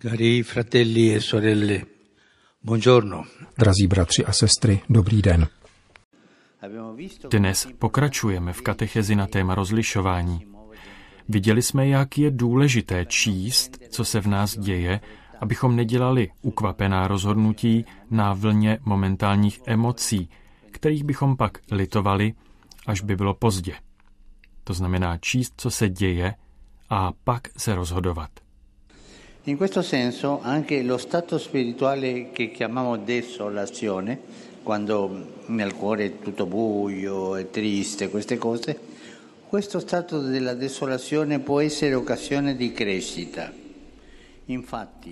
Cari fratelli e sorelle, buongiorno. Drazí bratři a sestry, dobrý den. Dnes pokračujeme v katechezi na téma rozlišování. Viděli jsme, jak je důležité číst, co se v nás děje, abychom nedělali ukvapená rozhodnutí na vlně momentálních emocí, kterých bychom pak litovali, až by bylo pozdě. To znamená číst, co se děje, a pak se rozhodovat. In questo senso anche lo stato spirituale che chiamiamo desolazione, quando nel cuore è tutto buio e triste, queste cose, questo stato della desolazione può essere occasione di crescita.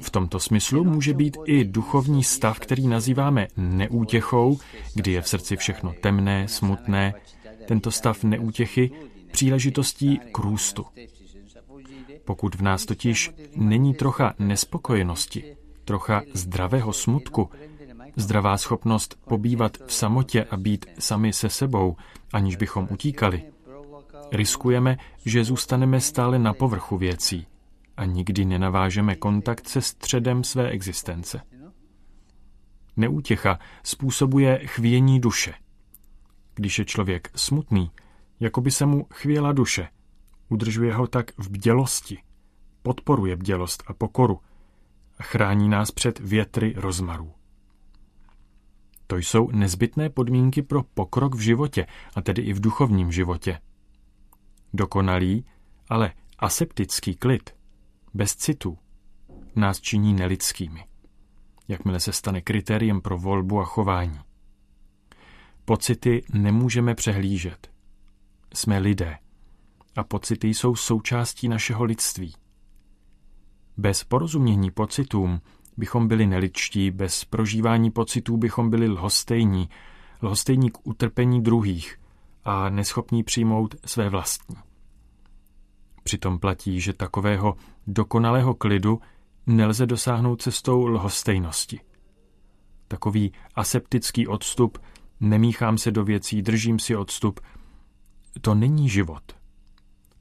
V tomto smyslu může být i duchovní stav, který nazýváme neútěchou, kdy je v srdci všechno temné, smutné. Tento stav neútěchy příležitostí k růstu. Pokud v nás totiž není trocha nespokojenosti, trocha zdravého smutku, zdravá schopnost pobývat v samotě a být sami se sebou, aniž bychom utíkali, riskujeme, že zůstaneme stále na povrchu věcí a nikdy nenavážeme kontakt se středem své existence. Neútěcha způsobuje chvění duše. Když je člověk smutný, jako by se mu chvěla duše, Udržuje ho tak v bdělosti, podporuje bdělost a pokoru a chrání nás před větry rozmarů. To jsou nezbytné podmínky pro pokrok v životě, a tedy i v duchovním životě. Dokonalý, ale aseptický klid, bez citů, nás činí nelidskými, jakmile se stane kritériem pro volbu a chování. Pocity nemůžeme přehlížet. Jsme lidé a pocity jsou součástí našeho lidství. Bez porozumění pocitům bychom byli neličtí, bez prožívání pocitů bychom byli lhostejní, lhostejní k utrpení druhých a neschopní přijmout své vlastní. Přitom platí, že takového dokonalého klidu nelze dosáhnout cestou lhostejnosti. Takový aseptický odstup, nemíchám se do věcí, držím si odstup, to není život.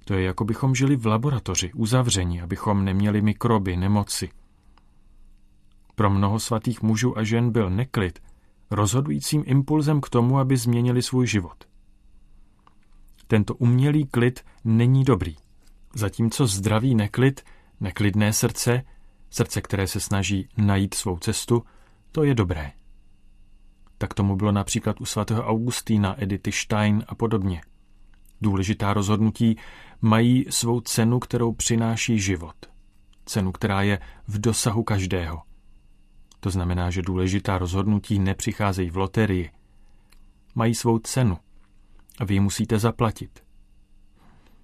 To je jako bychom žili v laboratoři, uzavření, abychom neměli mikroby, nemoci. Pro mnoho svatých mužů a žen byl neklid rozhodujícím impulzem k tomu, aby změnili svůj život. Tento umělý klid není dobrý. Zatímco zdravý neklid, neklidné srdce, srdce, které se snaží najít svou cestu, to je dobré. Tak tomu bylo například u svatého Augustína, Edity Stein a podobně – Důležitá rozhodnutí mají svou cenu, kterou přináší život. Cenu, která je v dosahu každého. To znamená, že důležitá rozhodnutí nepřicházejí v loterii. Mají svou cenu a vy ji musíte zaplatit.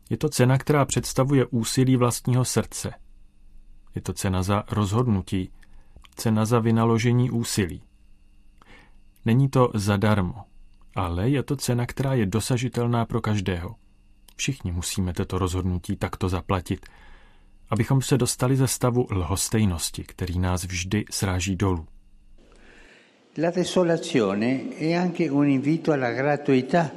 Je to cena, která představuje úsilí vlastního srdce. Je to cena za rozhodnutí, cena za vynaložení úsilí. Není to zadarmo ale je to cena, která je dosažitelná pro každého. Všichni musíme toto rozhodnutí takto zaplatit, abychom se dostali ze stavu lhostejnosti, který nás vždy sráží dolů. La desolazione è anche un invito alla gratuità,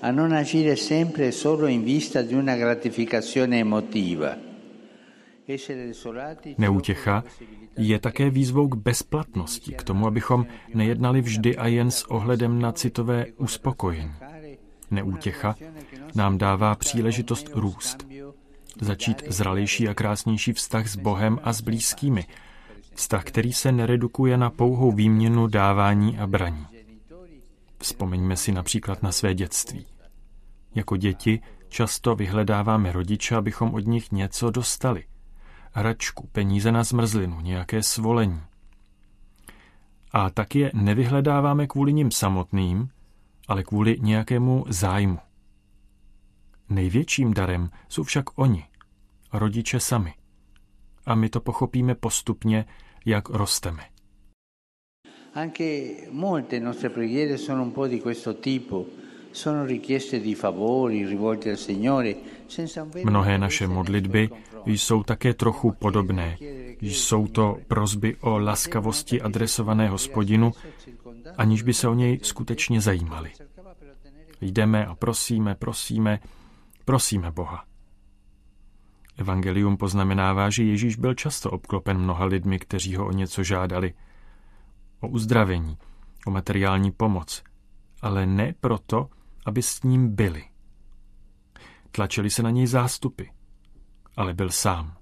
a non agire sempre solo in vista di una gratificazione emotiva. Neútěcha je také výzvou k bezplatnosti, k tomu, abychom nejednali vždy a jen s ohledem na citové uspokojení. Neútěcha nám dává příležitost růst, začít zralejší a krásnější vztah s Bohem a s blízkými, vztah, který se neredukuje na pouhou výměnu dávání a braní. Vzpomeňme si například na své dětství. Jako děti často vyhledáváme rodiče, abychom od nich něco dostali – hračku, peníze na zmrzlinu, nějaké svolení. A tak je nevyhledáváme kvůli nim samotným, ale kvůli nějakému zájmu. Největším darem jsou však oni, rodiče sami. A my to pochopíme postupně, jak rosteme. Anche molte nostre preghiere sono un po' di questo tipo. Mnohé naše modlitby jsou také trochu podobné. Jsou to prozby o laskavosti adresované hospodinu, aniž by se o něj skutečně zajímali. Jdeme a prosíme, prosíme, prosíme Boha. Evangelium poznamenává, že Ježíš byl často obklopen mnoha lidmi, kteří ho o něco žádali. O uzdravení, o materiální pomoc, ale ne proto, aby s ním byli. Tlačili se na něj zástupy, ale byl sám.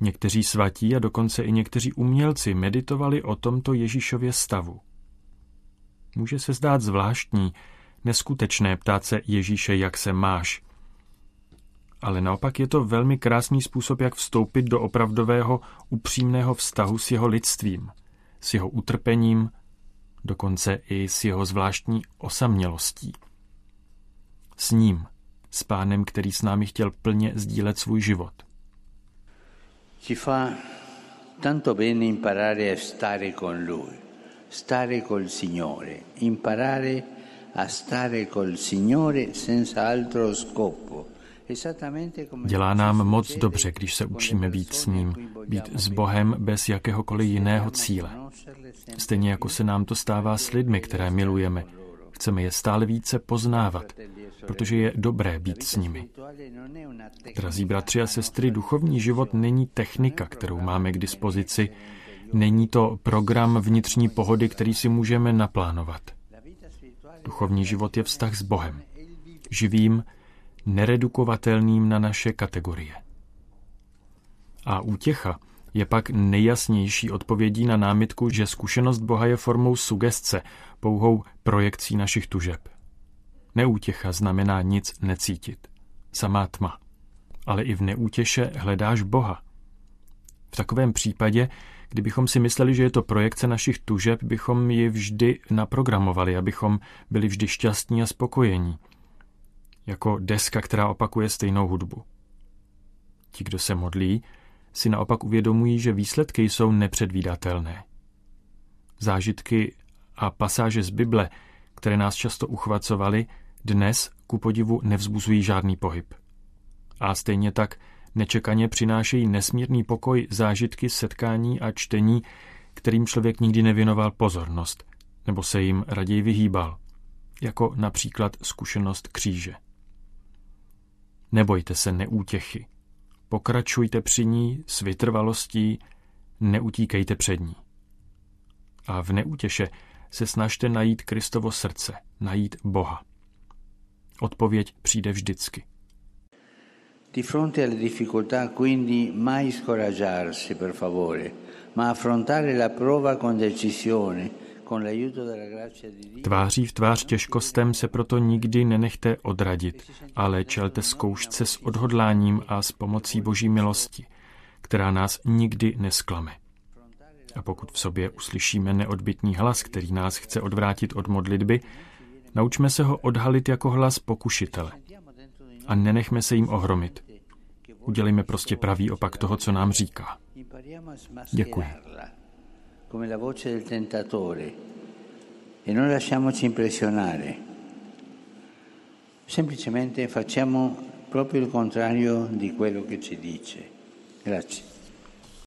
Někteří svatí a dokonce i někteří umělci meditovali o tomto Ježíšově stavu. Může se zdát zvláštní, neskutečné ptát se Ježíše, jak se máš. Ale naopak je to velmi krásný způsob, jak vstoupit do opravdového, upřímného vztahu s jeho lidstvím, s jeho utrpením, dokonce i s jeho zvláštní osamělostí. S ním, s pánem, který s námi chtěl plně sdílet svůj život. Ci fa tanto bene imparare a stare con lui, stare col Signore, imparare a stare col Signore senza altro scopo. Dělá nám moc dobře, když se učíme být s ním, být s Bohem bez jakéhokoliv jiného cíle. Stejně jako se nám to stává s lidmi, které milujeme. Chceme je stále více poznávat, protože je dobré být s nimi. Drazí bratři a sestry, duchovní život není technika, kterou máme k dispozici, není to program vnitřní pohody, který si můžeme naplánovat. Duchovní život je vztah s Bohem, živým, neredukovatelným na naše kategorie. A útěcha je pak nejjasnější odpovědí na námitku, že zkušenost Boha je formou sugestce, pouhou projekcí našich tužeb. Neútěcha znamená nic necítit. Samá tma. Ale i v neútěše hledáš Boha. V takovém případě, kdybychom si mysleli, že je to projekce našich tužeb, bychom ji vždy naprogramovali, abychom byli vždy šťastní a spokojení. Jako deska, která opakuje stejnou hudbu. Ti, kdo se modlí, si naopak uvědomují, že výsledky jsou nepředvídatelné. Zážitky a pasáže z Bible, které nás často uchvacovaly, dnes ku podivu nevzbuzují žádný pohyb. A stejně tak nečekaně přinášejí nesmírný pokoj zážitky setkání a čtení, kterým člověk nikdy nevěnoval pozornost, nebo se jim raději vyhýbal, jako například zkušenost kříže. Nebojte se neútěchy. Pokračujte při ní s vytrvalostí, neutíkejte před ní. A v neútěše se snažte najít Kristovo srdce, najít Boha. Odpověď přijde vždycky. Di fronte alle difficoltà quindi mai scoraggiarsi per favore, ma affrontare la prova con decisione, Tváří v tvář těžkostem se proto nikdy nenechte odradit, ale čelte zkoušce s odhodláním a s pomocí boží milosti, která nás nikdy nesklame. A pokud v sobě uslyšíme neodbitný hlas, který nás chce odvrátit od modlitby, naučme se ho odhalit jako hlas pokušitele. A nenechme se jim ohromit. Udělejme prostě pravý opak toho, co nám říká. Děkuji. Come la voce del tentatore e non lasciamoci impressionare, semplicemente facciamo proprio il contrario di quello che ci dice. Grazie.